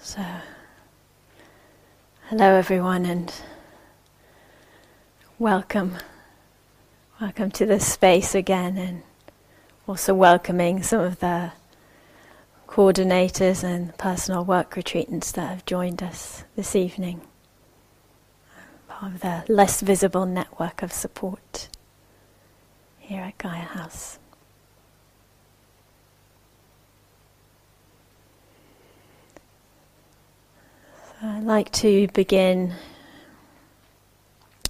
So, hello everyone, and welcome. Welcome to this space again, and also welcoming some of the coordinators and personal work retreatants that have joined us this evening. Part of the less visible network of support here at Gaia House. I'd like to begin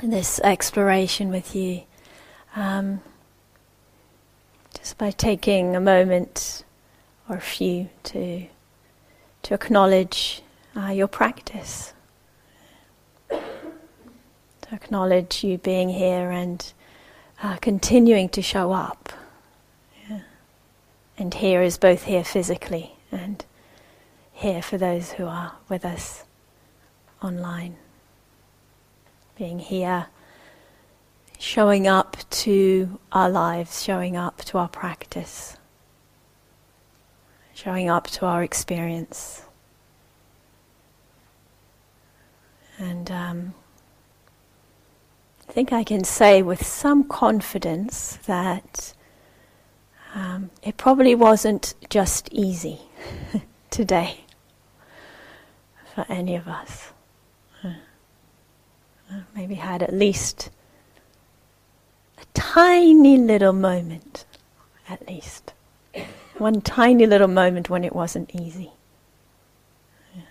this exploration with you um, just by taking a moment or a few to, to acknowledge uh, your practice. To acknowledge you being here and uh, continuing to show up. And here is both here physically and here for those who are with us online. Being here, showing up to our lives, showing up to our practice, showing up to our experience. And um, I think I can say with some confidence that um, it probably wasn't just easy today for any of us. Maybe had at least a tiny little moment, at least. One tiny little moment when it wasn't easy. Yeah.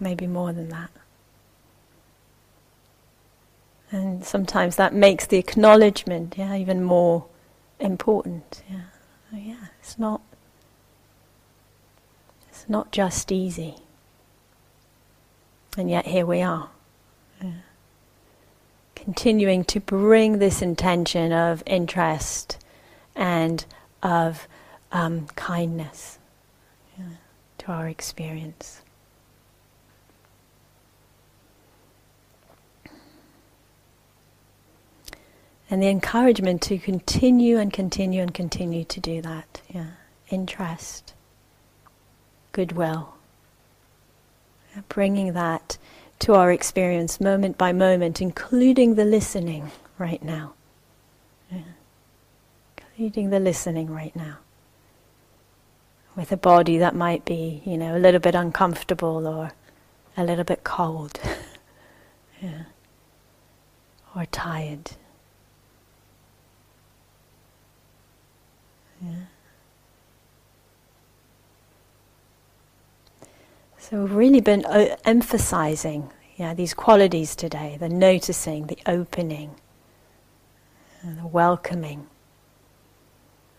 Maybe more than that. And sometimes that makes the acknowledgement, yeah, even more important. Yeah, oh, yeah, it's not. It's not just easy. And yet here we are. Continuing to bring this intention of interest and of um, kindness yeah, to our experience. And the encouragement to continue and continue and continue to do that. Yeah. Interest, goodwill. Yeah, bringing that to our experience moment by moment, including the listening right now. Including the listening right now. With a body that might be, you know, a little bit uncomfortable or a little bit cold. yeah. Or tired. Yeah. So we've really been o- emphasizing yeah, these qualities today the noticing, the opening, the welcoming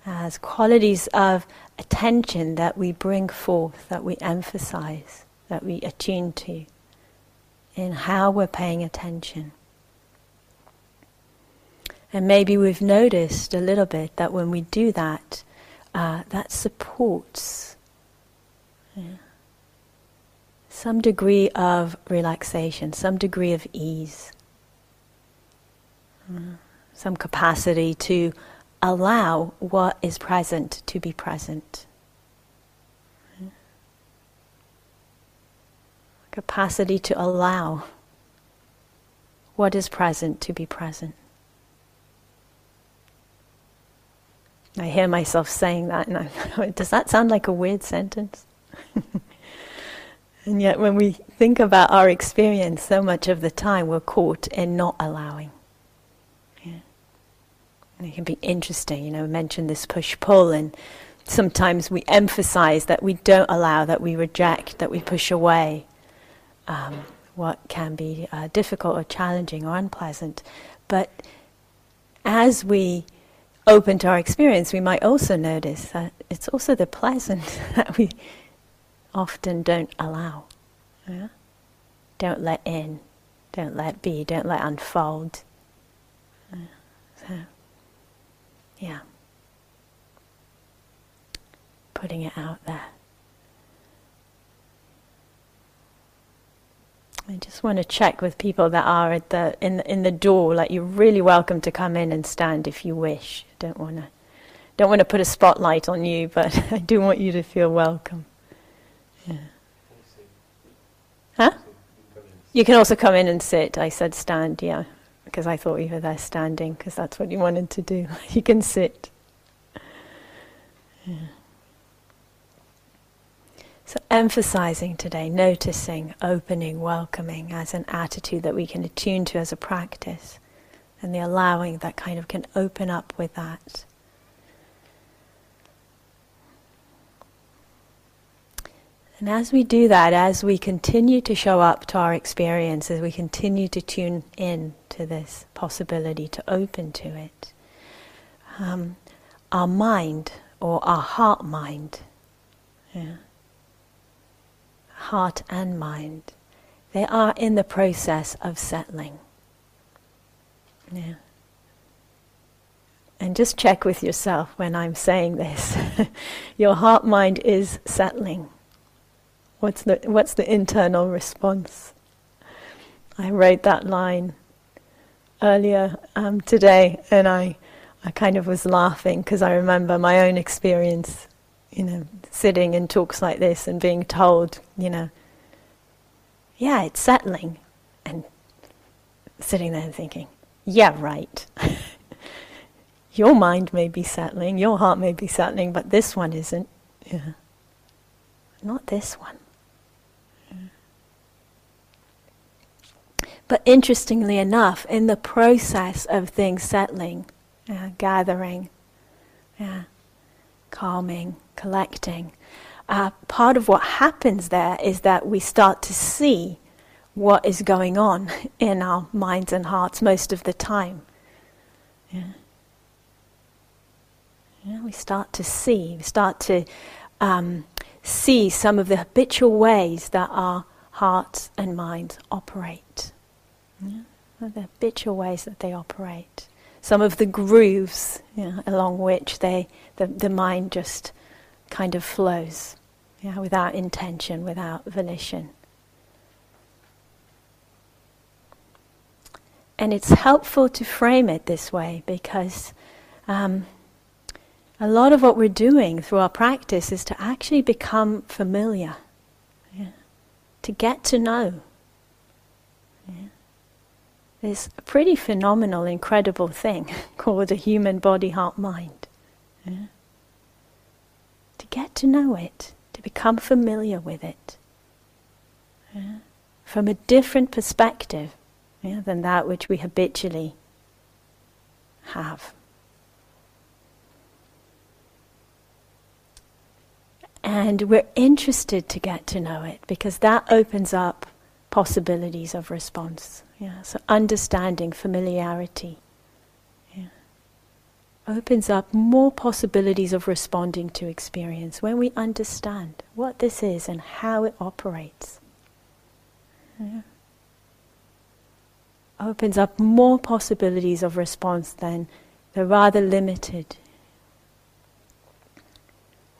as qualities of attention that we bring forth, that we emphasize, that we attune to in how we're paying attention. And maybe we've noticed a little bit that when we do that, uh, that supports. Yeah some degree of relaxation, some degree of ease, mm. some capacity to allow what is present to be present. Capacity to allow what is present to be present. I hear myself saying that, and I, does that sound like a weird sentence? And yet, when we think about our experience, so much of the time we're caught in not allowing. Yeah. And it can be interesting, you know, mention this push pull, and sometimes we emphasize that we don't allow, that we reject, that we push away um, what can be uh, difficult or challenging or unpleasant. But as we open to our experience, we might also notice that it's also the pleasant that we often don't allow. Yeah? Don't let in, don't let be, don't let unfold. Yeah. So, yeah. Putting it out there. I just want to check with people that are at the in the, in the door. Like you're really welcome to come in and stand if you wish. Don't want to don't want to put a spotlight on you, but I do want you to feel welcome. Yeah. Huh? You can also come in and sit. I said stand, yeah, because I thought you were there standing, because that's what you wanted to do. you can sit. Yeah. So, emphasizing today, noticing, opening, welcoming as an attitude that we can attune to as a practice, and the allowing that kind of can open up with that. And as we do that, as we continue to show up to our experience, as we continue to tune in to this possibility, to open to it, um, our mind or our heart mind, yeah, heart and mind, they are in the process of settling. Yeah. And just check with yourself when I'm saying this. Your heart mind is settling. What's the, what's the internal response? I wrote that line earlier um, today and I, I kind of was laughing because I remember my own experience, you know, sitting in talks like this and being told, you know, yeah, it's settling. And sitting there and thinking, yeah, right. your mind may be settling, your heart may be settling, but this one isn't. Yeah. Not this one. But interestingly enough, in the process of things settling, uh, gathering, yeah, calming, collecting, uh, part of what happens there is that we start to see what is going on in our minds and hearts most of the time. Yeah. Yeah, we start to see, we start to um, see some of the habitual ways that our hearts and minds operate. Yeah? The habitual ways that they operate. Some of the grooves along which they, the, the mind just kind of flows yeah, without intention, without volition. And it's helpful to frame it this way because um, a lot of what we're doing through our practice is to actually become familiar, yeah? to get to know this pretty phenomenal, incredible thing called a human body, heart, mind. Yeah? To get to know it, to become familiar with it, yeah? from a different perspective yeah, than that which we habitually have. And we're interested to get to know it because that opens up possibilities of response. Yeah, so understanding, familiarity, yeah, opens up more possibilities of responding to experience when we understand what this is and how it operates. Yeah. Opens up more possibilities of response than the rather limited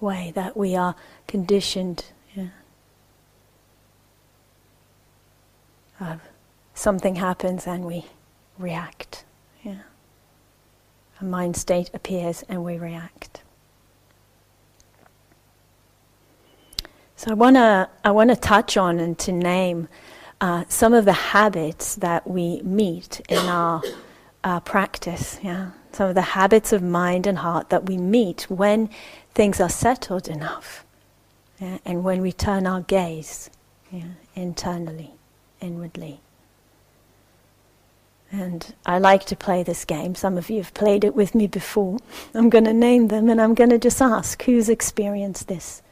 way that we are conditioned yeah, of something happens and we react. Yeah. A mind state appears and we react. So I want to I want to touch on and to name uh, some of the habits that we meet in our uh, practice. Yeah, some of the habits of mind and heart that we meet when things are settled enough, yeah? and when we turn our gaze yeah, internally, inwardly. And I like to play this game. Some of you have played it with me before. I'm going to name them and I'm going to just ask who's experienced this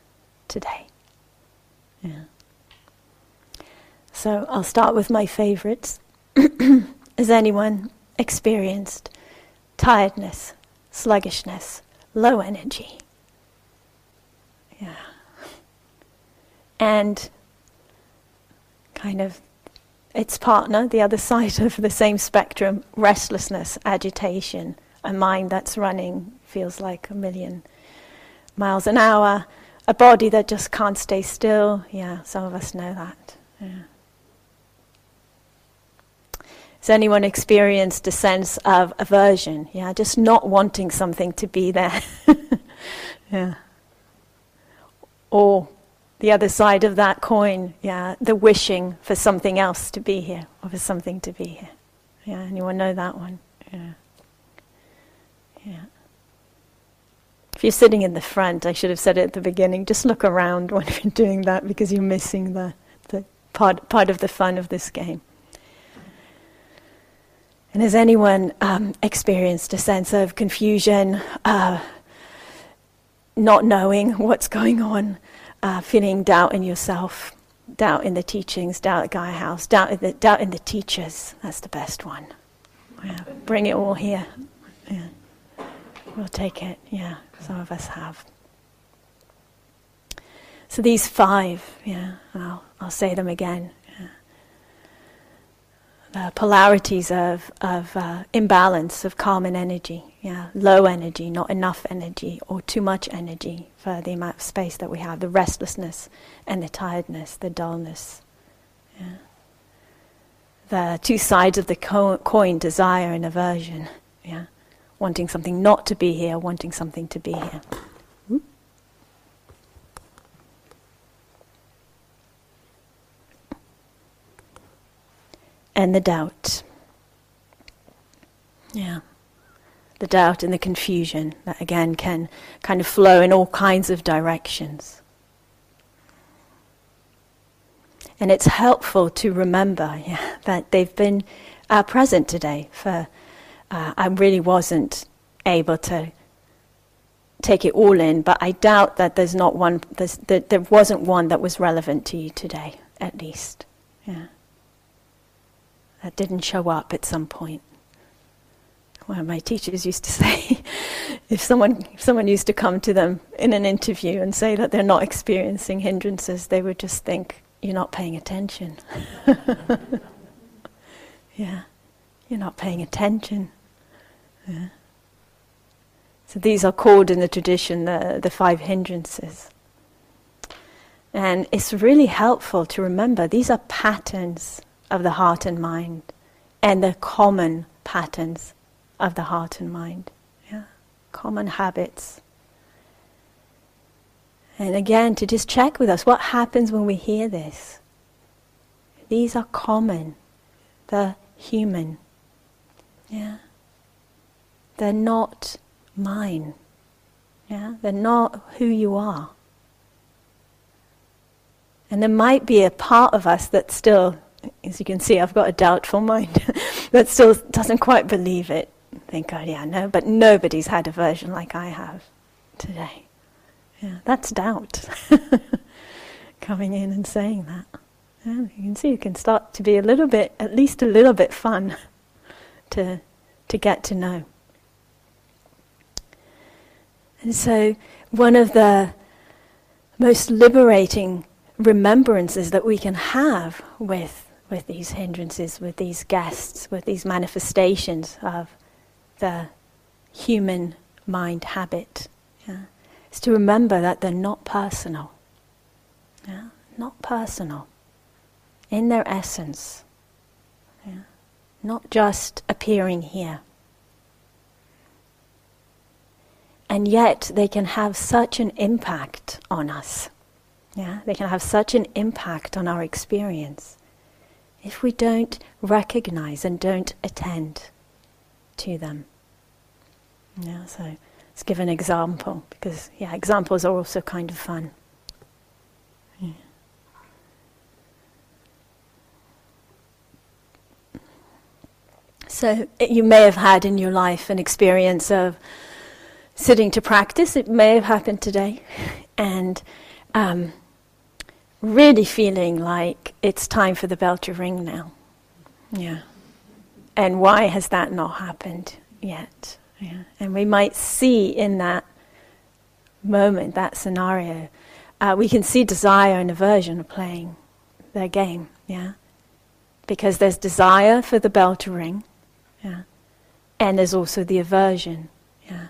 today? Yeah. So I'll start with my favorites. Has anyone experienced tiredness, sluggishness, low energy? Yeah. And kind of its partner, the other side of the same spectrum, restlessness, agitation, a mind that's running feels like a million miles an hour, a body that just can't stay still. Yeah, some of us know that. Yeah. Has anyone experienced a sense of aversion? Yeah, just not wanting something to be there. yeah. Or the other side of that coin, yeah, the wishing for something else to be here or for something to be here. Yeah, anyone know that one? Yeah. Yeah. If you're sitting in the front, I should have said it at the beginning, just look around when you're doing that because you're missing the, the part, part of the fun of this game. And has anyone um, experienced a sense of confusion, uh, not knowing what's going on, uh, feeling doubt in yourself, doubt in the teachings, doubt at Gaia House, doubt in the, doubt in the teachers? That's the best one. Yeah, bring it all here. Yeah. We'll take it. Yeah, some of us have. So these five, yeah, I'll, I'll say them again the polarities of, of uh, imbalance of common energy. Yeah, low energy, not enough energy, or too much energy for the amount of space that we have. The restlessness and the tiredness, the dullness. Yeah. The two sides of the co- coin: desire and aversion. Yeah, wanting something not to be here, wanting something to be here. Hmm? and the doubt. Yeah. The doubt and the confusion that again can kind of flow in all kinds of directions. And it's helpful to remember yeah, that they've been uh, present today. For uh, I really wasn't able to take it all in, but I doubt that there's not one. There's, that there wasn't one that was relevant to you today, at least. Yeah that didn't show up at some point. One of my teachers used to say, if someone, if someone used to come to them in an interview and say that they're not experiencing hindrances, they would just think, you're not paying attention. yeah, you're not paying attention. Yeah. So these are called in the tradition the, the five hindrances. And it's really helpful to remember these are patterns of the heart and mind and the common patterns of the heart and mind. Yeah? Common habits. And again, to just check with us what happens when we hear this. These are common. They're human. Yeah. They're not mine. Yeah. They're not who you are. And there might be a part of us that still as you can see, I've got a doubtful mind that still doesn't quite believe it. Think, oh yeah, no, but nobody's had aversion like I have today. Yeah, that's doubt coming in and saying that. Yeah, you can see it can start to be a little bit, at least a little bit fun to to get to know. And so, one of the most liberating remembrances that we can have with with these hindrances, with these guests, with these manifestations of the human mind habit. Yeah? Is to remember that they're not personal. Yeah? Not personal. In their essence. Yeah? Not just appearing here. And yet they can have such an impact on us. Yeah? They can have such an impact on our experience if we don't recognize and don't attend to them. Yeah, so let's give an example because yeah, examples are also kind of fun. So it, you may have had in your life an experience of sitting to practice. It may have happened today, and um, really feeling like it's time for the bell to ring now. Yeah. And why has that not happened yet? Yeah. And we might see in that moment, that scenario, uh, we can see desire and aversion playing their game. Yeah. Because there's desire for the bell to ring. Yeah. And there's also the aversion. Yeah.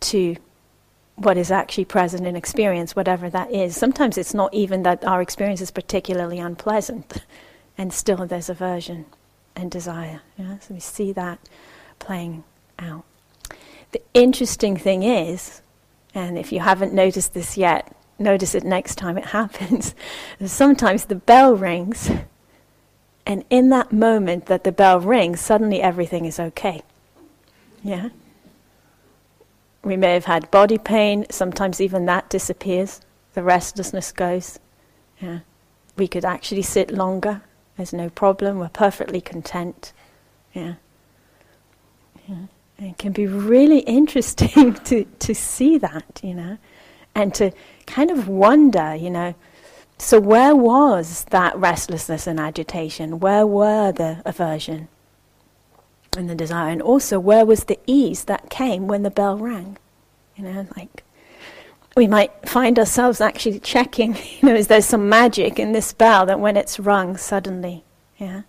To what is actually present in experience, whatever that is. Sometimes it's not even that our experience is particularly unpleasant, and still there's aversion and desire. Yeah? So we see that playing out. The interesting thing is, and if you haven't noticed this yet, notice it next time it happens. Sometimes the bell rings, and in that moment that the bell rings, suddenly everything is okay. Yeah? We may have had body pain, sometimes even that disappears, the restlessness goes. Yeah. We could actually sit longer, there's no problem, we're perfectly content. Yeah. It can be really interesting to, to see that, you know, and to kind of wonder, you know, so where was that restlessness and agitation? Where were the aversion and the desire? And also, where was the ease that came when the bell rang? You know, like we might find ourselves actually checking, you know, is there some magic in this bell that when it's rung suddenly, yeah,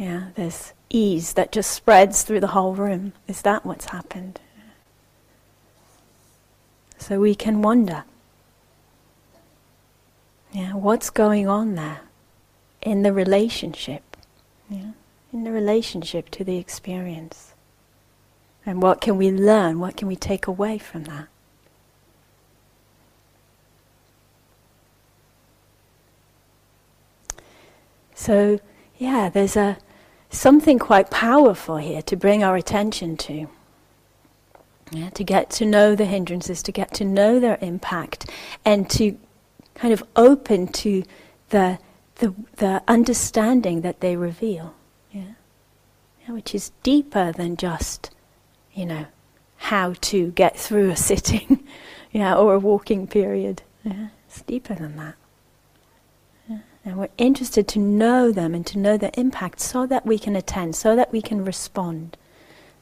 yeah, there's ease that just spreads through the whole room. Is that what's happened? So we can wonder. Yeah, what's going on there in the relationship? Yeah, in the relationship to the experience. And what can we learn? What can we take away from that? So, yeah, there's a something quite powerful here to bring our attention to. Yeah, to get to know the hindrances, to get to know their impact, and to kind of open to the, the, the understanding that they reveal. Yeah? yeah? Which is deeper than just, you know, how to get through a sitting yeah, or a walking period. Yeah? It's deeper than that. And we're interested to know them and to know their impact so that we can attend, so that we can respond.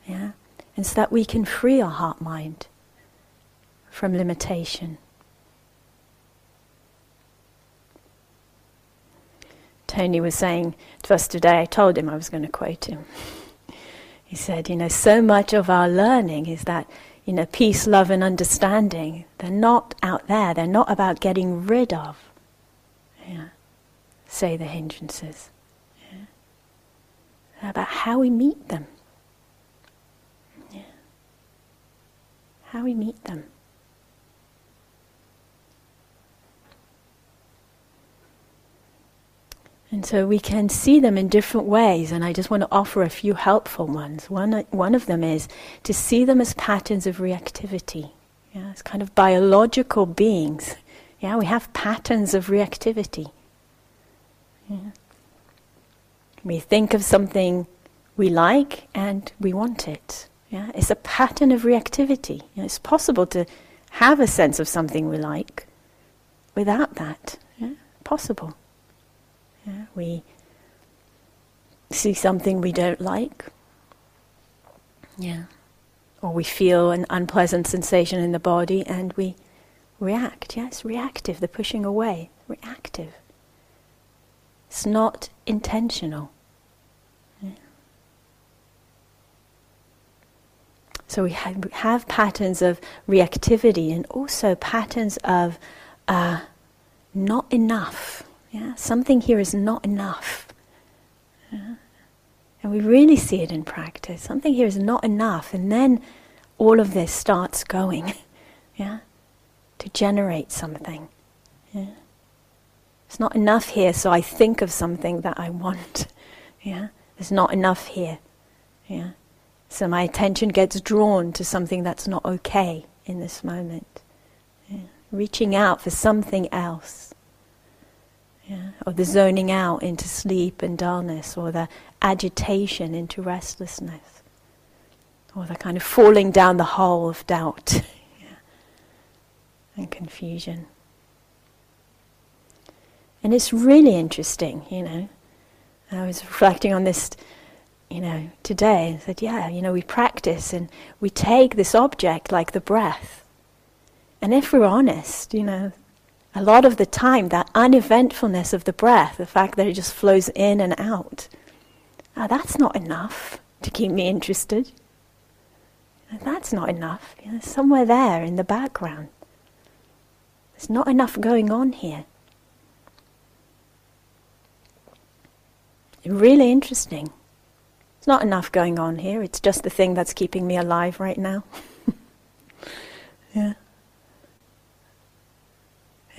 Yeah? And so that we can free our heart mind from limitation. Tony was saying to us today, I told him I was going to quote him. He said, You know, so much of our learning is that, you know, peace, love, and understanding, they're not out there. They're not about getting rid of. Yeah say the hindrances. Yeah? About how we meet them. Yeah. How we meet them. And so we can see them in different ways, and I just want to offer a few helpful ones. One, one of them is to see them as patterns of reactivity. Yeah, as kind of biological beings. Yeah, we have patterns of reactivity. Yeah. We think of something we like and we want it. Yeah? It's a pattern of reactivity. You know, it's possible to have a sense of something we like without that. Yeah? Possible. Yeah? We see something we don't like. Yeah. Or we feel an unpleasant sensation in the body and we react. Yes, reactive, the pushing away, reactive. It's not intentional. So we have, have, patterns of reactivity and also patterns of uh, not enough. Yeah? Something here is not enough. Yeah? And we really see it in practice. Something here is not enough. And then all of this starts going yeah? to generate something. Yeah? It's not enough here, so I think of something that I want. Yeah? There's not enough here. Yeah? So my attention gets drawn to something that's not okay in this moment. Yeah? Reaching out for something else. Yeah? Or the zoning out into sleep and dullness, or the agitation into restlessness, or the kind of falling down the hole of doubt yeah? and confusion. And it's really interesting, you know. I was reflecting on this, you know, today and said, yeah, you know, we practice and we take this object like the breath. And if we're honest, you know, a lot of the time that uneventfulness of the breath, the fact that it just flows in and out, oh, that's not enough to keep me interested. That's not enough. You know, somewhere there in the background. There's not enough going on here. Really interesting. It's not enough going on here, it's just the thing that's keeping me alive right now. yeah.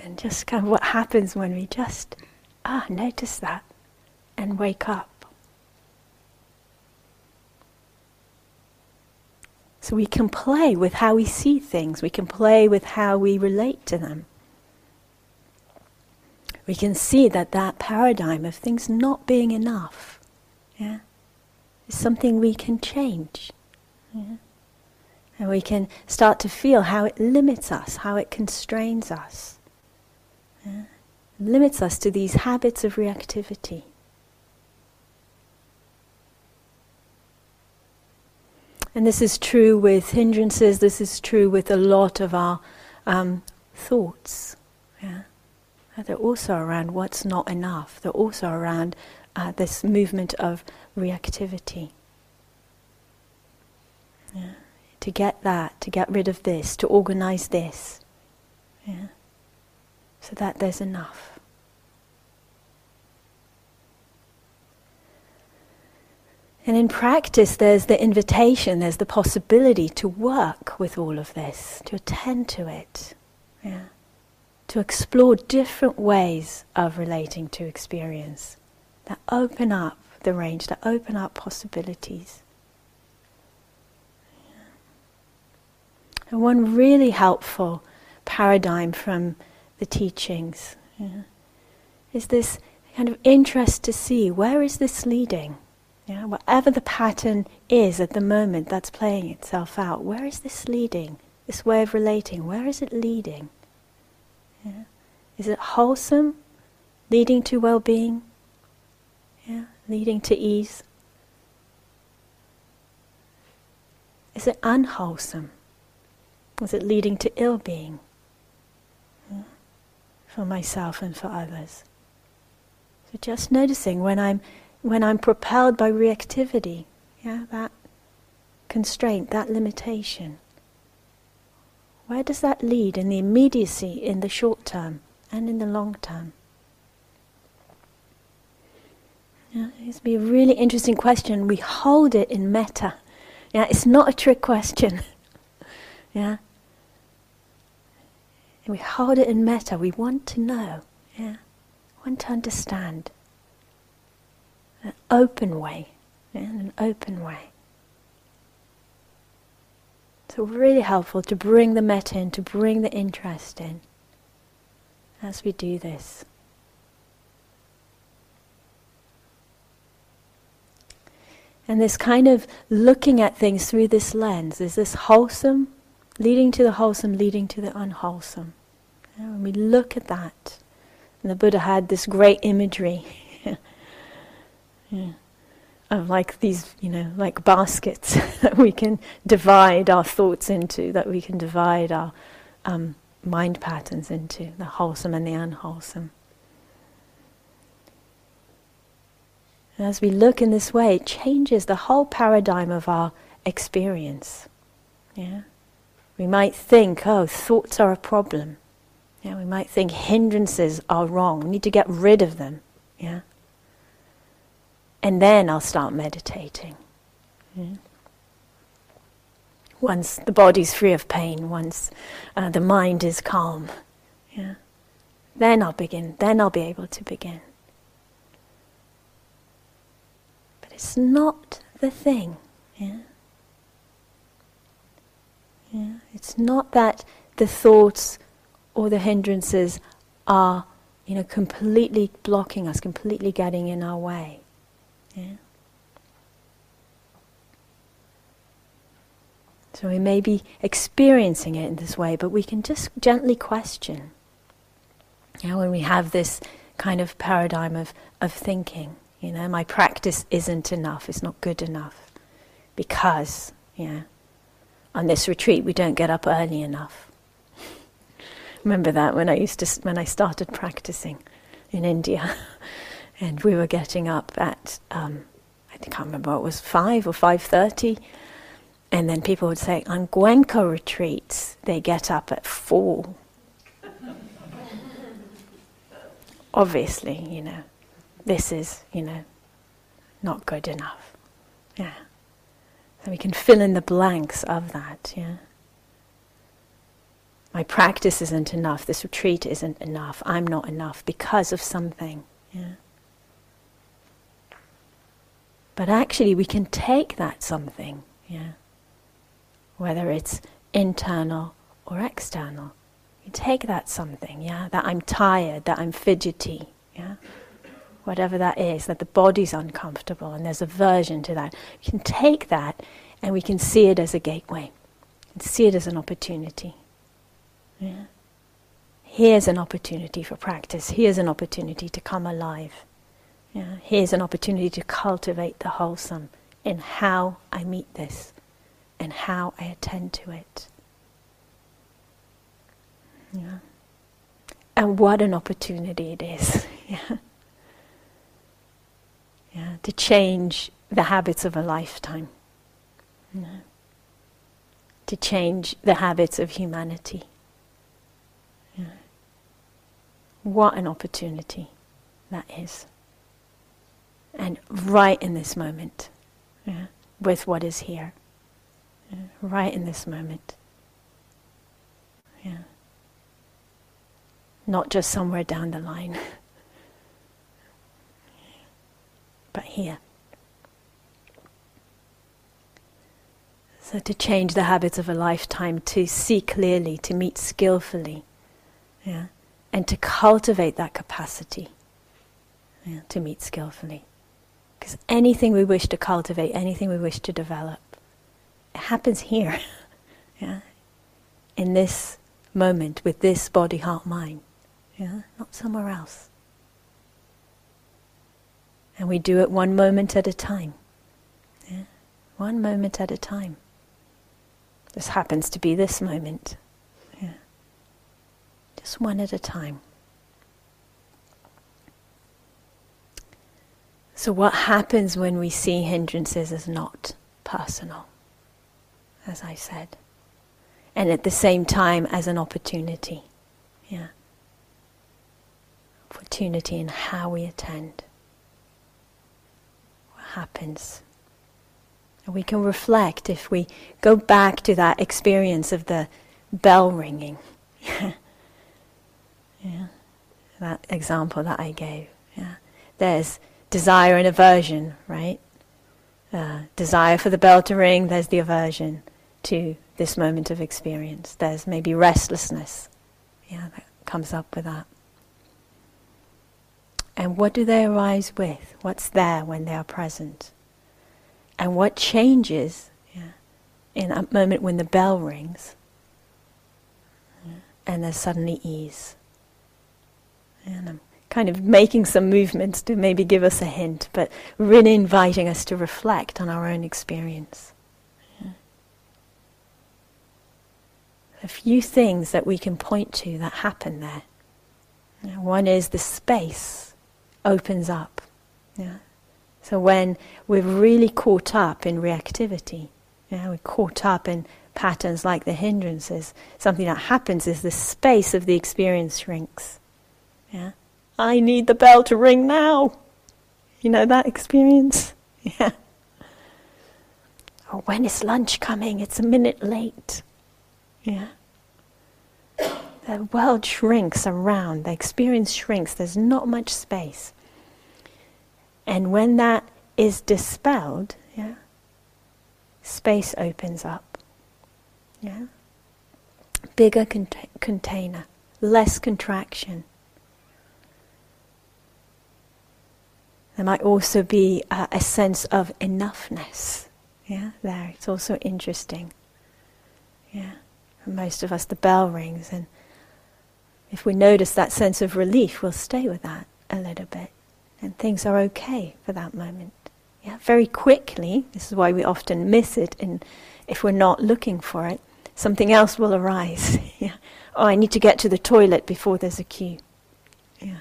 And just kind of what happens when we just, ah, notice that and wake up. So we can play with how we see things, we can play with how we relate to them. We can see that that paradigm of things not being enough yeah, is something we can change. Yeah? And we can start to feel how it limits us, how it constrains us. Yeah? limits us to these habits of reactivity. And this is true with hindrances, this is true with a lot of our um, thoughts. Yeah? They're also around what's not enough, they're also around uh, this movement of reactivity. Yeah? To get that, to get rid of this, to organize this. Yeah? So that there's enough. And in practice, there's the invitation, there's the possibility to work with all of this, to attend to it, yeah. To explore different ways of relating to experience that open up the range, that open up possibilities. And one really helpful paradigm from the teachings yeah, is this kind of interest to see where is this leading? Yeah, whatever the pattern is at the moment that's playing itself out, where is this leading? This way of relating, where is it leading? Yeah? Is it wholesome, leading to well being? Yeah? Leading to ease? Is it unwholesome? Is it leading to ill being? Yeah? For myself and for others. So just noticing when I'm when I'm propelled by reactivity, yeah, that constraint, that limitation. Where does that lead in the immediacy, in the short term, and in the long term? Yeah, it's be a really interesting question. We hold it in metta. Yeah, it's not a trick question. yeah. And we hold it in metta. We want to know. Yeah. Want to understand an open way, in an open way. So really helpful to bring the metta in, to bring the interest in as we do this. And this kind of looking at things through this lens is this wholesome, leading to the wholesome, leading to the unwholesome. And when we look at that, and the Buddha had this great imagery yeah. Of like these, you know, like baskets that we can divide our thoughts into, that we can divide our um, mind patterns into, the wholesome and the unwholesome. And as we look in this way, it changes the whole paradigm of our experience. Yeah? We might think, oh, thoughts are a problem. Yeah, we might think hindrances are wrong. We need to get rid of them. Yeah? And then I'll start meditating. Yeah. Once the body's free of pain, once uh, the mind is calm, yeah, then I'll begin. Then I'll be able to begin. But it's not the thing. Yeah. Yeah. It's not that the thoughts or the hindrances are, you know, completely blocking us, completely getting in our way. Yeah. So we may be experiencing it in this way, but we can just gently question. You know, when we have this kind of paradigm of, of thinking, you know, my practice isn't enough, it's not good enough. Because, yeah, on this retreat we don't get up early enough. Remember that when I used to when I started practicing in India. and we were getting up at um, I can't remember it was five or five thirty, and then people would say on Goenka retreats they get up at four. Obviously, you know, this is you know not good enough. Yeah, so we can fill in the blanks of that. Yeah. my practice isn't enough, this retreat isn't enough, I'm not enough because of something. Yeah. But actually, we can take that something, yeah, whether it's internal or external. You take that something, yeah, that I'm tired, that I'm fidgety, yeah, whatever that is, that the body's uncomfortable and there's aversion to that. You can take that and we can see it as a gateway see it as an opportunity. Yeah. Here's an opportunity for practice. Here's an opportunity to come alive. Yeah. Here's an opportunity to cultivate the wholesome in how I meet this and how I attend to it. Yeah. And what an opportunity it is. yeah. Yeah, to change the habits of a lifetime. To change the habits of humanity. What an opportunity that is. And right in this moment, yeah, with what is here. Yeah, right in this moment. Yeah. Not just somewhere down the line, but here. So, to change the habits of a lifetime, to see clearly, to meet skillfully, yeah, and to cultivate that capacity yeah, to meet skillfully. Because anything we wish to cultivate, anything we wish to develop, happens here, yeah, in this moment with this body, heart, mind, yeah, not somewhere else. And we do it one moment at a time, yeah, one moment at a time. This happens to be this moment. Yeah. Just one at a time. So, what happens when we see hindrances as not personal, as I said, and at the same time as an opportunity? Yeah. Opportunity in how we attend. What happens? And We can reflect if we go back to that experience of the bell ringing. yeah. That example that I gave. Yeah. There's desire and aversion, right? Uh, desire for the bell to ring, there's the aversion to this moment of experience. There's maybe restlessness. Yeah, that comes up with that. And what do they arise with? What's there when they are present? And what changes yeah, in that moment when the bell rings yeah, and there's suddenly ease? And I'm kind of making some movements to maybe give us a hint, but really inviting us to reflect on our own experience. A few things that we can point to that happen there. One is the space opens up. So when we're really caught up in reactivity, we're caught up in patterns like the hindrances, something that happens is the space of the experience shrinks. Yeah? I need the bell to ring now. You know that experience? Yeah. Or when is lunch coming? It's a minute late. Yeah. The world shrinks around, the experience shrinks, there's not much space. And when that is dispelled, yeah, space opens up. Yeah? Bigger container, less contraction. There might also be uh, a sense of enoughness. Yeah, there. It's also interesting. Yeah. For most of us, the bell rings, and if we notice that sense of relief, we'll stay with that a little bit and things are okay for that moment. Yeah, very quickly, this is why we often miss it, and if we're not looking for it, something else will arise. yeah. Oh, I need to get to the toilet before there's a queue. Yeah.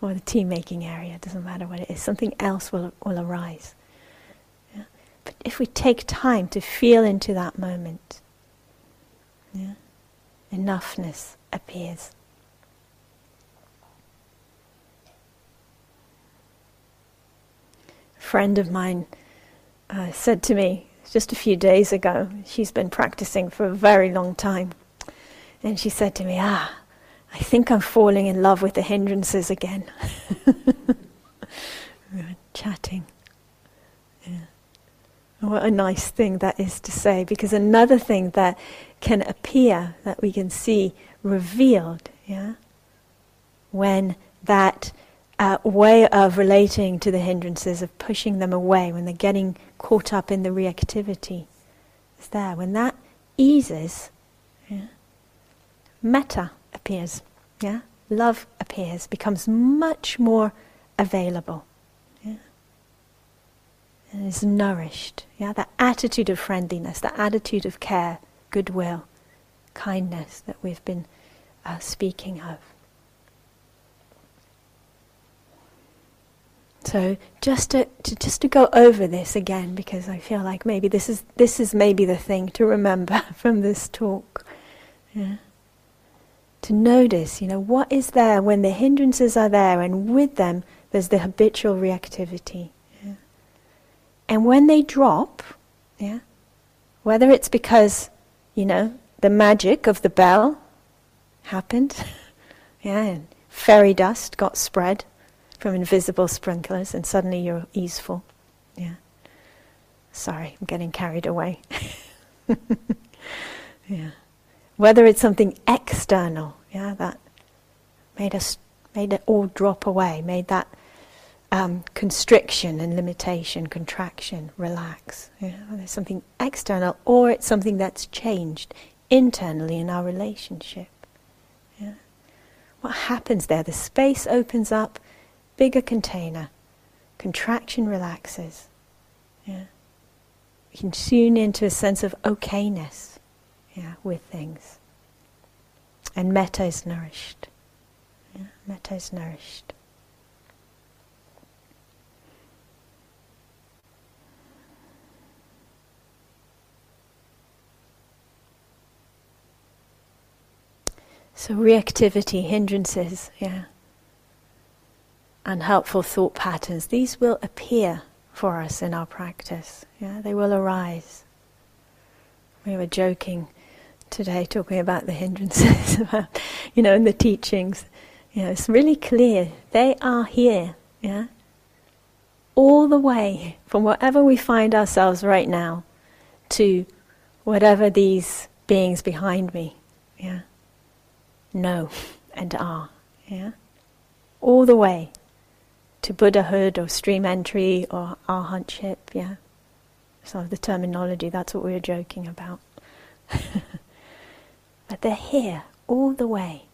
Or the tea making area, doesn't matter what it is, something else will, will arise. Yeah. But if we take time to feel into that moment, yeah, enoughness appears. A friend of mine uh, said to me just a few days ago, she's been practicing for a very long time, And she said to me, Ah, I think I'm falling in love with the hindrances again. we were chatting. Yeah. What a nice thing that is to say, because another thing that can appear, that we can see revealed, yeah, when that uh, way of relating to the hindrances, of pushing them away, when they're getting caught up in the reactivity, is there. When that eases, yeah, metta appears, yeah, love appears, becomes much more available, is nourished, yeah, that attitude of friendliness, that attitude of care, goodwill, kindness that we've been uh, speaking of. So just to, to, just to go over this again, because I feel like maybe this is this is maybe the thing to remember from this talk. Yeah. To notice, you know, what is there when the hindrances are there, and with them there's the habitual reactivity. Yeah. And when they drop, yeah, whether it's because, you know, the magic of the bell happened, yeah, and fairy dust got spread from invisible sprinklers, and suddenly you're easeful. Yeah. Sorry, I'm getting carried away. yeah. Whether it's something external, yeah, that made us made it all drop away, made that um, constriction and limitation, contraction, relax. There's something external, or it's something that's changed internally in our relationship. Yeah. What happens there? The space opens up, bigger container. Contraction relaxes. Yeah. We can tune into a sense of okayness yeah, with things. And metta is nourished. Yeah, metta is nourished. So reactivity, hindrances, yeah unhelpful thought patterns, these will appear for us in our practice. Yeah, they will arise. We were joking today, talking about the hindrances, about, you know, in the teachings. You know, it's really clear they are here. Yeah, all the way from wherever we find ourselves right now to whatever these beings behind me. Yeah, know and are. Yeah, all the way to Buddhahood or stream entry or arhatship, yeah. Some of the terminology, that's what we were joking about. but they're here all the way.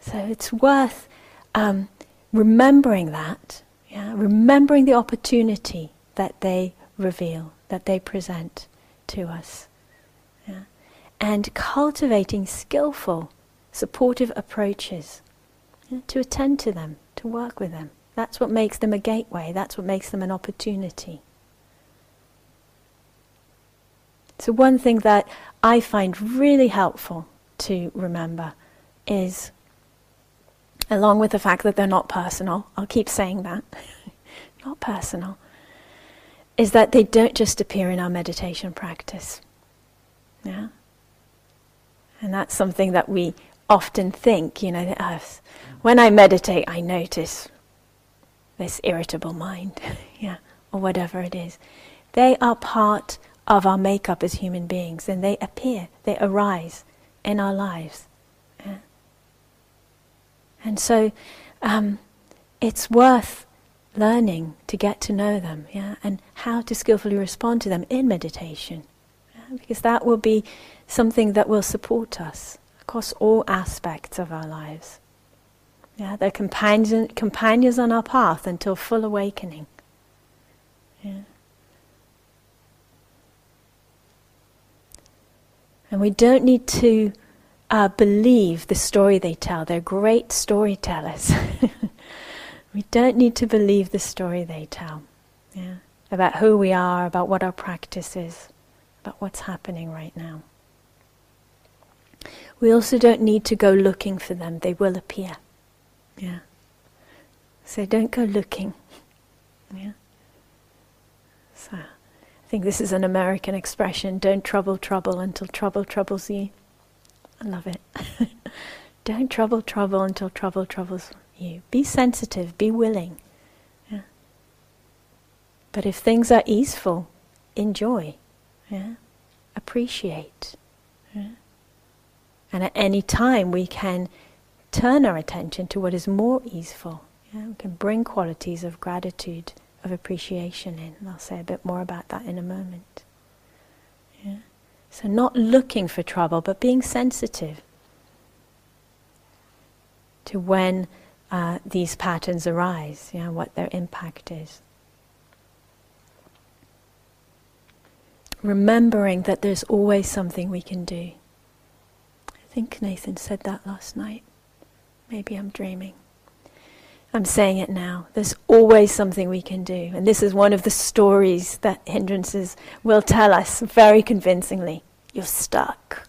So it's worth um, remembering that, yeah, remembering the opportunity that they reveal, that they present to us, and cultivating skillful, supportive approaches to attend to them to work with them. That's what makes them a gateway, that's what makes them an opportunity. So, one thing that I find really helpful to remember is, along with the fact that they're not personal, I'll keep saying that, not personal, is that they don't just appear in our meditation practice. Yeah? And that's something that we often think, you know, uh, when I meditate, I notice this irritable mind, yeah, or whatever it is. They are part of our makeup as human beings, and they appear, they arise in our lives. Yeah. And so, um, it's worth learning to get to know them, yeah, and how to skillfully respond to them in meditation, yeah? because that will be something that will support us across all aspects of our lives. Yeah, they're companion, companions on our path until full awakening. Yeah. And we don't need to uh, believe the story they tell. They're great storytellers. we don't need to believe the story they tell. Yeah, about who we are, about what our practice is, about what's happening right now. We also don't need to go looking for them, they will appear. Yeah. So don't go looking. Yeah. So I think this is an American expression don't trouble trouble until trouble troubles you. I love it. Don't trouble trouble until trouble troubles you. Be sensitive, be willing. Yeah. But if things are easeful, enjoy. Yeah. Appreciate. Yeah. And at any time we can turn our attention to what is more easeful. Yeah? We can bring qualities of gratitude, of appreciation in. And I'll say a bit more about that in a moment. Yeah? So not looking for trouble, but being sensitive to when uh, these patterns arise, you know, what their impact is. Remembering that there's always something we can do. I think Nathan said that last night. Maybe I'm dreaming. I'm saying it now. There's always something we can do. And this is one of the stories that hindrances will tell us very convincingly. You're stuck.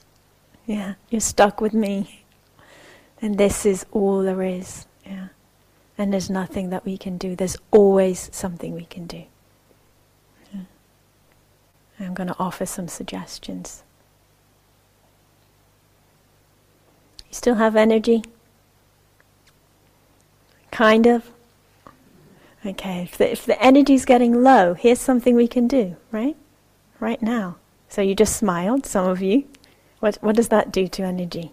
Yeah, you're stuck with me. And this is all there is. Yeah. And there's nothing that we can do. There's always something we can do. Yeah. I'm going to offer some suggestions. You still have energy? Kind of. Okay, if the, if the energy's getting low, here's something we can do, right? Right now. So you just smiled, some of you. What, what does that do to energy?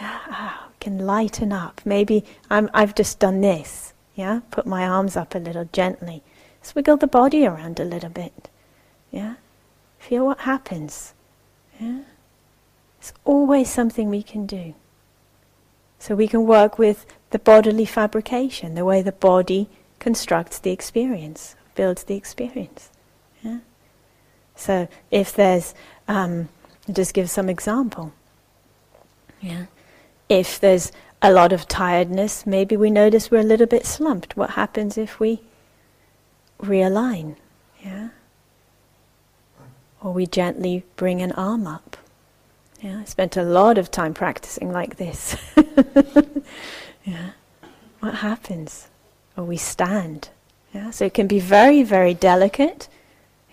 Ah, can lighten up. Maybe I'm, I've just done this, yeah? Put my arms up a little gently. Swiggle the body around a little bit, yeah? Feel what happens, yeah? Always something we can do. So we can work with the bodily fabrication, the way the body constructs the experience, builds the experience. Yeah? So if there's, um, just give some example. Yeah. If there's a lot of tiredness, maybe we notice we're a little bit slumped. What happens if we realign? Yeah. Or we gently bring an arm up. Yeah, I spent a lot of time practicing like this. yeah. What happens? Or we stand. Yeah, so it can be very, very delicate.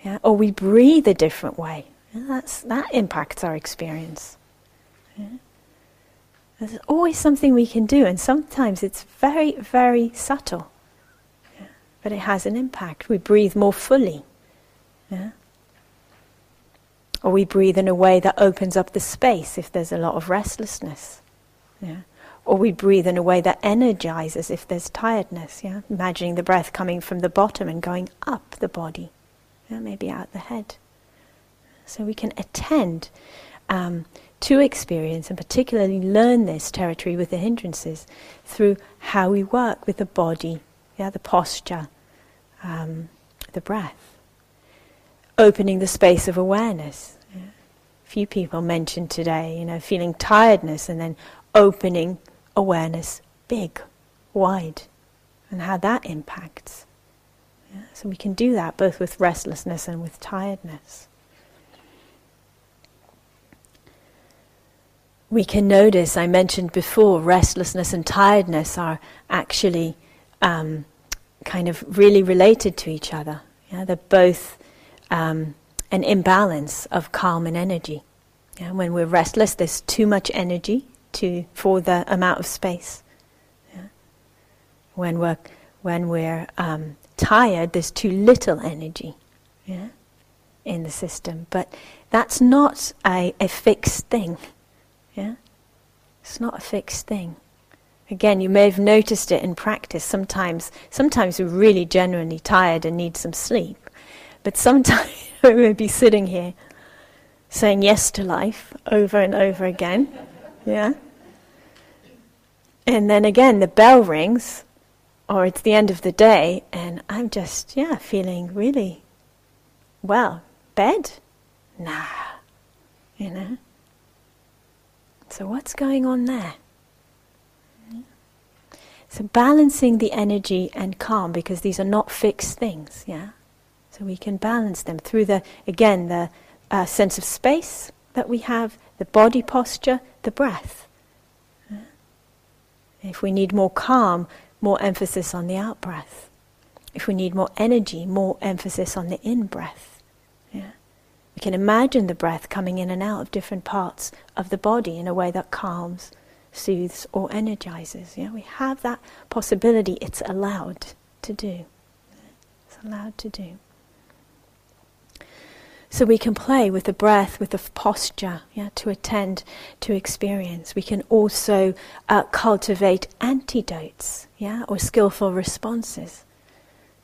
Yeah, or we breathe a different way. Yeah, that's, that impacts our experience. Yeah. There's always something we can do, and sometimes it's very, very subtle. Yeah. But it has an impact. We breathe more fully. Yeah. Or we breathe in a way that opens up the space if there's a lot of restlessness. Yeah? Or we breathe in a way that energizes if there's tiredness. Yeah? Imagining the breath coming from the bottom and going up the body, yeah? maybe out the head. So we can attend um, to experience and particularly learn this territory with the hindrances through how we work with the body, yeah, the posture, um, the breath opening the space of awareness. Yeah. Few people mentioned today, you know, feeling tiredness and then opening awareness big, wide, and how that impacts. Yeah. So we can do that both with restlessness and with tiredness. We can notice, I mentioned before, restlessness and tiredness are actually um, kind of really related to each other. Yeah, they're both um, an imbalance of calm and energy. Yeah, when we're restless, there's too much energy to for the amount of space. Yeah. When we're when we're um, tired, there's too little energy. Yeah, in the system, but that's not a, a fixed thing. Yeah, it's not a fixed thing. Again, you may have noticed it in practice. Sometimes, sometimes we're really genuinely tired and need some sleep. But sometimes we'll be sitting here saying yes to life over and over again. Yeah? And then again, the bell rings, or it's the end of the day, and I'm just, yeah, feeling really well. Bed? Nah. You know? So, what's going on there? So, balancing the energy and calm, because these are not fixed things, yeah? So we can balance them through the, again, the uh, sense of space that we have, the body posture, the breath. If we need more calm, more emphasis on the out breath. If we need more energy, more emphasis on the in breath. We can imagine the breath coming in and out of different parts of the body in a way that calms, soothes, or energizes. Yeah, we have that possibility. It's allowed to do. It's allowed to do. So we can play with the breath, with the posture, yeah, to attend to experience. We can also uh, cultivate antidotes, yeah, or skillful responses.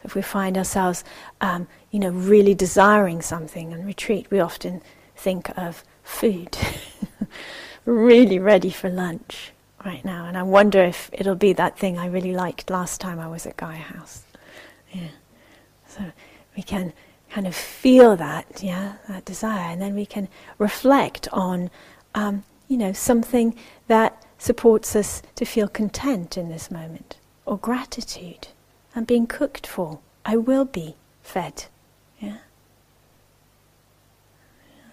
If we find ourselves, um, you know, really desiring something and retreat, we often think of food. really ready for lunch right now, and I wonder if it'll be that thing I really liked last time I was at Gaia House. Yeah, so we can kind of feel that, yeah, that desire, and then we can reflect on, um, you know, something that supports us to feel content in this moment, or gratitude. I'm being cooked for. I will be fed. Yeah.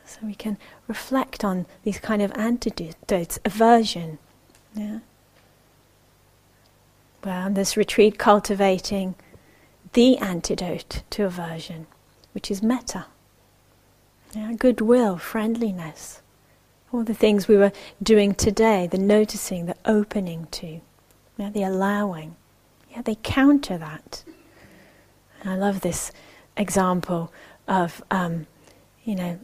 So we can reflect on these kind of antidotes, aversion. Yeah. Well, this retreat, cultivating the antidote to aversion which is metta. Yeah, goodwill, friendliness, all the things we were doing today, the noticing, the opening to, yeah, the allowing. Yeah, they counter that. And I love this example of, um, you know,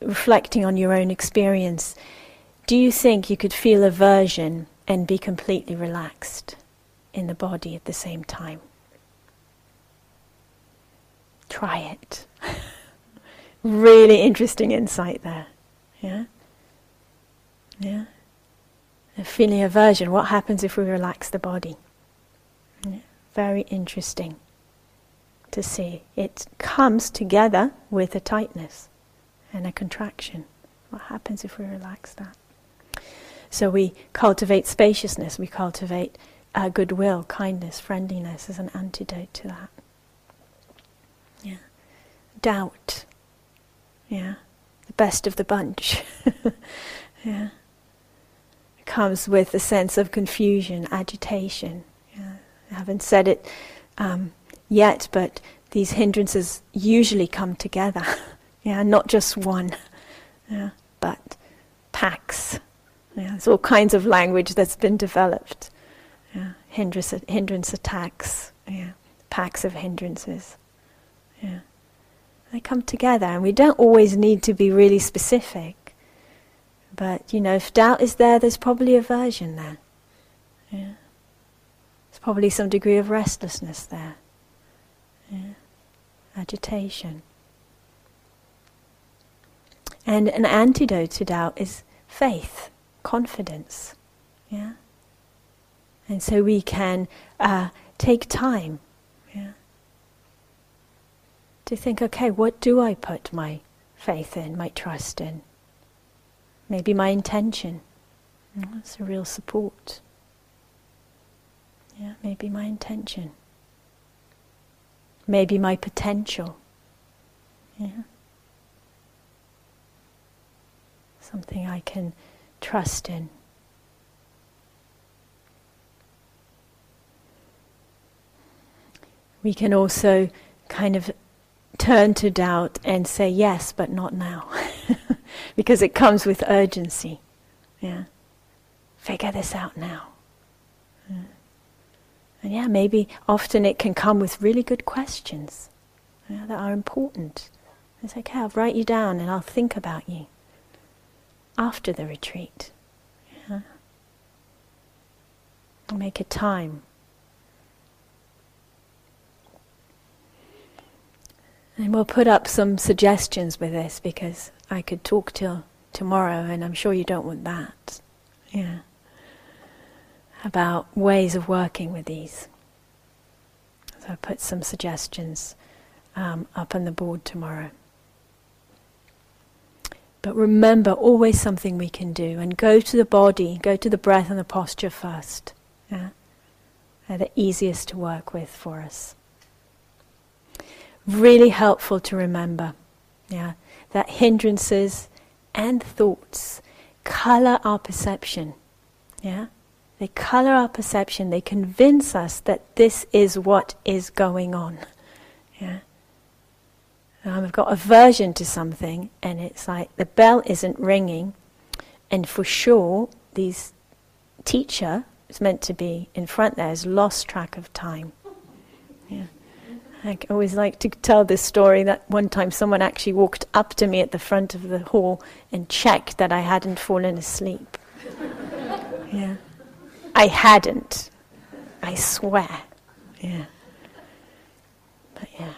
reflecting on your own experience. Do you think you could feel aversion and be completely relaxed in the body at the same time? Try it. really interesting insight there. Yeah? Yeah? A feeling aversion, what happens if we relax the body? Yeah. Very interesting to see. It comes together with a tightness and a contraction. What happens if we relax that? So we cultivate spaciousness, we cultivate uh, goodwill, kindness, friendliness as an antidote to that doubt. Yeah, the best of the bunch. yeah, it comes with a sense of confusion, agitation. Yeah. I haven't said it um, yet, but these hindrances usually come together. yeah, not just one. Yeah, but packs. Yeah, there's all kinds of language that's been developed. Yeah, hindrance, hindrance attacks. Yeah, packs of hindrances. Yeah. They come together, and we don't always need to be really specific. But, you know, if doubt is there, there's probably aversion there. Yeah. There's probably some degree of restlessness there. Yeah. Agitation. And an antidote to doubt is faith, confidence. Yeah? And so we can uh, take time to think, okay, what do I put my faith in, my trust in? Maybe my intention. Mm, that's a real support. Yeah, maybe my intention. Maybe my potential. Yeah. Something I can trust in. We can also kind of turn to doubt and say yes, but not now. because it comes with urgency. Yeah. Figure this out now. Yeah. And yeah, maybe often it can come with really good questions yeah, that are important. It's okay, I'll write you down and I'll think about you after the retreat. Yeah. Make a time And we'll put up some suggestions with this because I could talk till tomorrow and I'm sure you don't want that. Yeah. About ways of working with these. So I'll put some suggestions um, up on the board tomorrow. But remember, always something we can do. And go to the body, go to the breath and the posture first. Yeah? They're the easiest to work with for us really helpful to remember. Yeah, that hindrances and thoughts color our perception. Yeah, they color our perception. They convince us that this is what is going on. Yeah, um, I've got aversion to something, and it's like the bell isn't ringing, and for sure, these teacher is meant to be in front there has lost track of time. I always like to tell this story that one time someone actually walked up to me at the front of the hall and checked that I hadn't fallen asleep. yeah. I hadn't. I swear. Yeah. But yeah.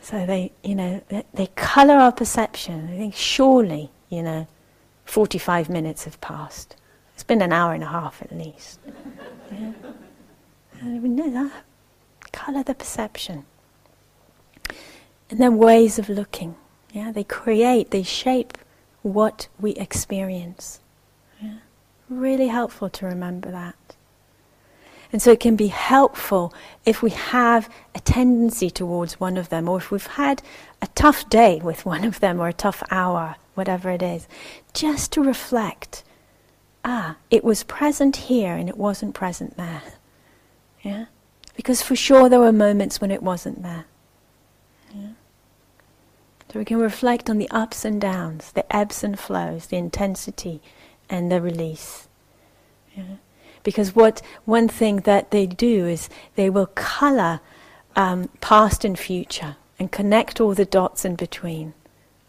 So they, you know, they, they colour our perception. I think surely, you know, 45 minutes have passed. It's been an hour and a half at least. Yeah. I don't even know that colour the perception. And then ways of looking. Yeah, they create, they shape what we experience. Yeah. Really helpful to remember that. And so it can be helpful if we have a tendency towards one of them, or if we've had a tough day with one of them, or a tough hour, whatever it is, just to reflect ah, it was present here and it wasn't present there. Yeah? Because for sure there were moments when it wasn't there. Yeah? So we can reflect on the ups and downs, the ebbs and flows, the intensity and the release. Yeah? Because what one thing that they do is they will color um, past and future and connect all the dots in between.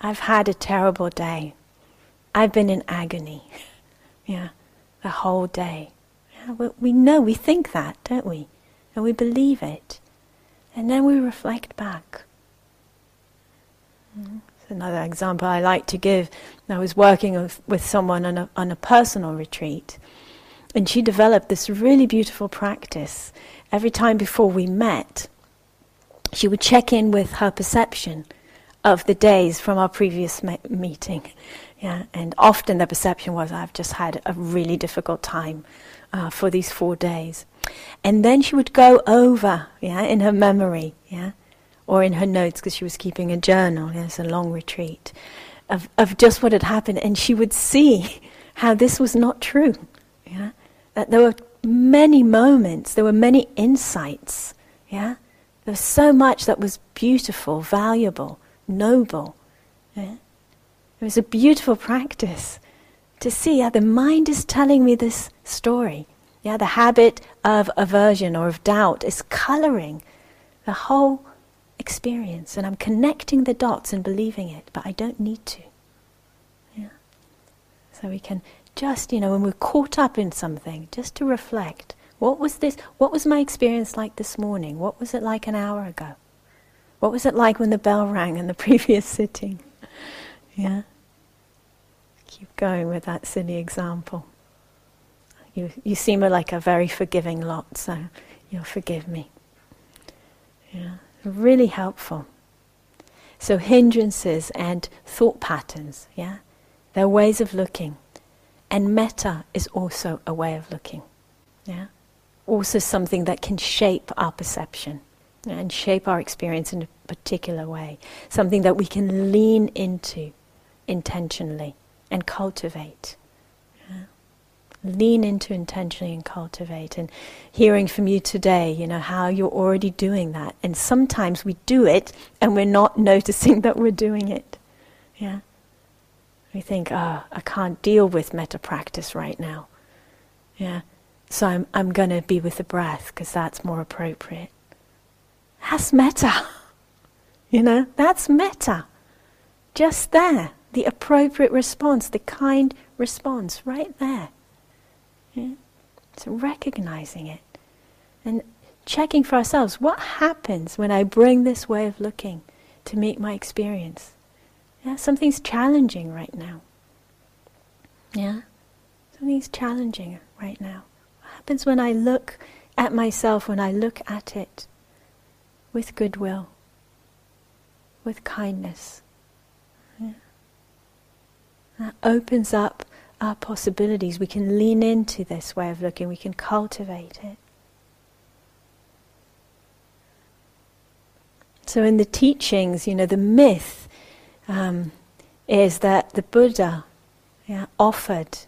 I've had a terrible day. I've been in agony. yeah, the whole day. Yeah, we know, we think that, don't we? And we believe it. And then we reflect back. Mm. another example I like to give. I was working with, with someone on a, on a personal retreat, and she developed this really beautiful practice. Every time before we met, she would check in with her perception of the days from our previous me- meeting. Yeah, and often the perception was, I've just had a really difficult time uh, for these four days. And then she would go over, yeah, in her memory, yeah, or in her notes because she was keeping a journal. Yeah, it's a long retreat of of just what had happened, and she would see how this was not true. Yeah, that there were many moments, there were many insights. Yeah, there was so much that was beautiful, valuable, noble. Yeah? It was a beautiful practice to see how the mind is telling me this story. Yeah, the habit of aversion or of doubt is coloring the whole experience, and I'm connecting the dots and believing it, but I don't need to. Yeah. So we can just, you know, when we're caught up in something, just to reflect. What was this? What was my experience like this morning? What was it like an hour ago? What was it like when the bell rang in the previous sitting? Yeah. Keep going with that silly example. You, you seem like a very forgiving lot, so you'll forgive me. Yeah, really helpful. So hindrances and thought patterns, yeah, they're ways of looking. And metta is also a way of looking. Yeah? Also something that can shape our perception and shape our experience in a particular way. Something that we can lean into intentionally and cultivate lean into intentionally and cultivate. And hearing from you today, you know, how you're already doing that. And sometimes we do it and we're not noticing that we're doing it. Yeah? We think, oh, I can't deal with metta practice right now. Yeah? So I'm, I'm going to be with the breath because that's more appropriate. That's metta. You know, that's metta. Just there. The appropriate response, the kind response, right there. Yeah? So recognizing it and checking for ourselves what happens when I bring this way of looking to meet my experience. Yeah, something's challenging right now. Yeah? Something's challenging right now. What happens when I look at myself, when I look at it with goodwill, with kindness? Yeah? That opens up our possibilities. We can lean into this way of looking, we can cultivate it. So, in the teachings, you know, the myth um, is that the Buddha yeah, offered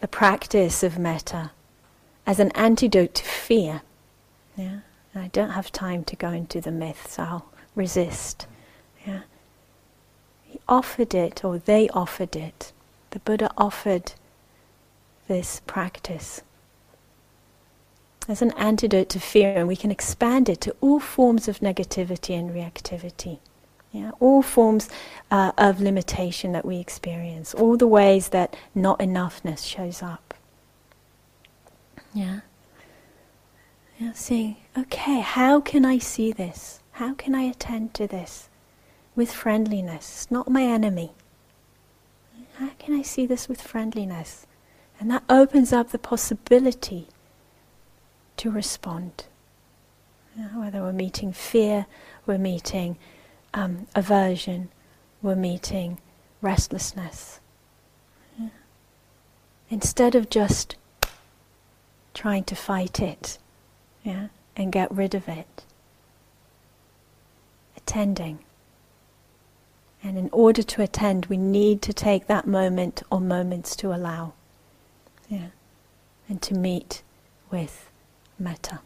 the practice of metta as an antidote to fear. Yeah? I don't have time to go into the myths, so I'll resist. Yeah. He offered it, or they offered it. The Buddha offered this practice as an antidote to fear, and we can expand it to all forms of negativity and reactivity. Yeah, all forms uh, of limitation that we experience, all the ways that not enoughness shows up. Yeah. Seeing, okay, how can I see this? How can I attend to this with friendliness? It's not my enemy. How can I see this with friendliness? And that opens up the possibility to respond. Yeah, whether we're meeting fear, we're meeting um, aversion, we're meeting restlessness. Yeah. Instead of just trying to fight it yeah, and get rid of it, attending. And in order to attend, we need to take that moment or moments to allow. Yeah. And to meet with metta,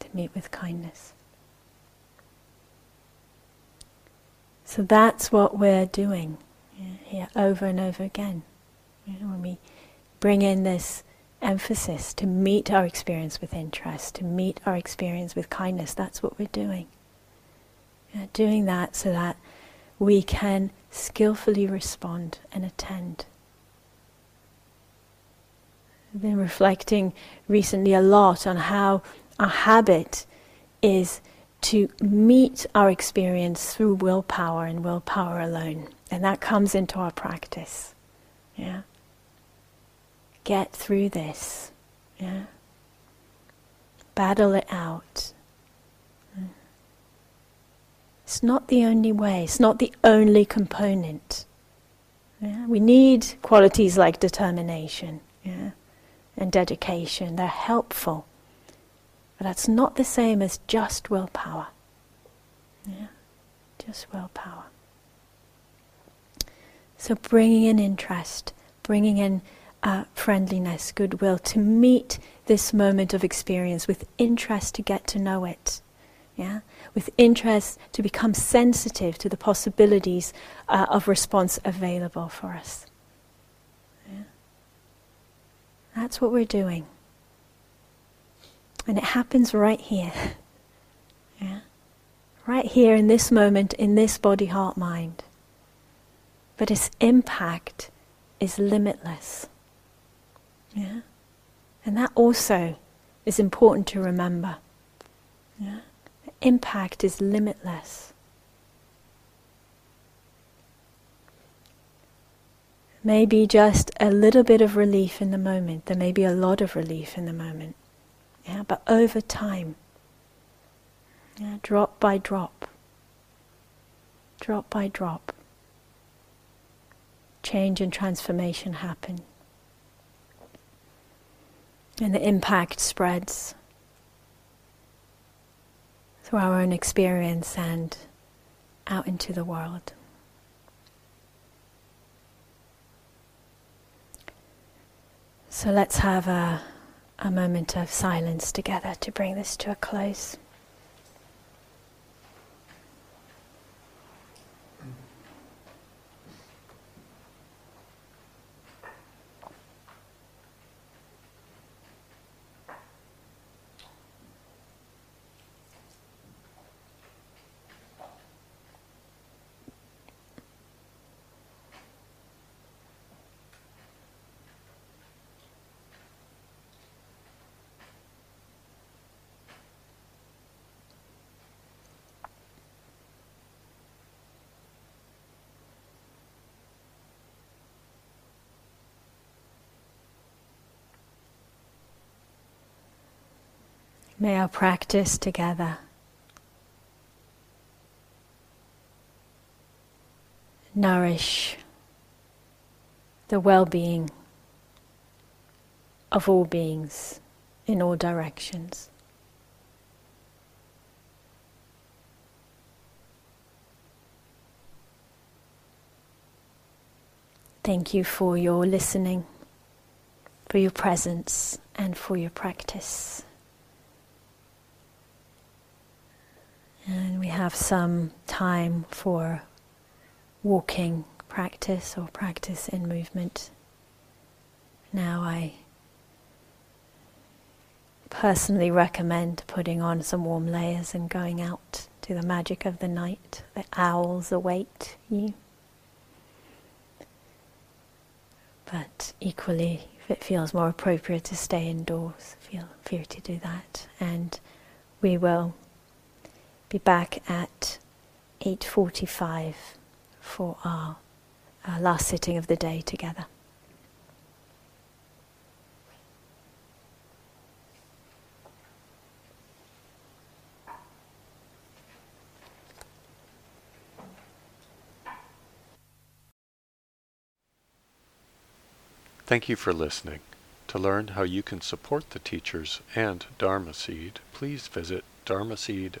to meet with kindness. So that's what we're doing yeah, here over and over again. You know, when we bring in this emphasis to meet our experience with interest, to meet our experience with kindness, that's what we're doing. Yeah, doing that so that we can skillfully respond and attend. I've been reflecting recently a lot on how our habit is to meet our experience through willpower and willpower alone. And that comes into our practice. Yeah. Get through this. Yeah. Battle it out. It's not the only way, it's not the only component. Yeah? We need qualities like determination yeah? and dedication, they're helpful. But that's not the same as just willpower. Yeah? Just willpower. So bringing in interest, bringing in uh, friendliness, goodwill, to meet this moment of experience with interest to get to know it yeah, with interest to become sensitive to the possibilities uh, of response available for us. Yeah. That's what we're doing. And it happens right here. yeah. Right here in this moment, in this body, heart, mind. But its impact is limitless. Yeah. And that also is important to remember. Yeah impact is limitless. Maybe just a little bit of relief in the moment. There may be a lot of relief in the moment. Yeah, but over time, yeah, drop by drop, drop by drop, change and transformation happen. And the impact spreads through our own experience and out into the world. So let's have a, a moment of silence together to bring this to a close. May our practice together nourish the well being of all beings in all directions. Thank you for your listening, for your presence, and for your practice. And we have some time for walking practice or practice in movement. Now I personally recommend putting on some warm layers and going out to the magic of the night. The owls await you. But equally, if it feels more appropriate to stay indoors, feel free to do that. And we will be back at 8.45 for our, our last sitting of the day together. Thank you for listening. To learn how you can support the teachers and Dharma Seed, please visit dharma dharmaseed.org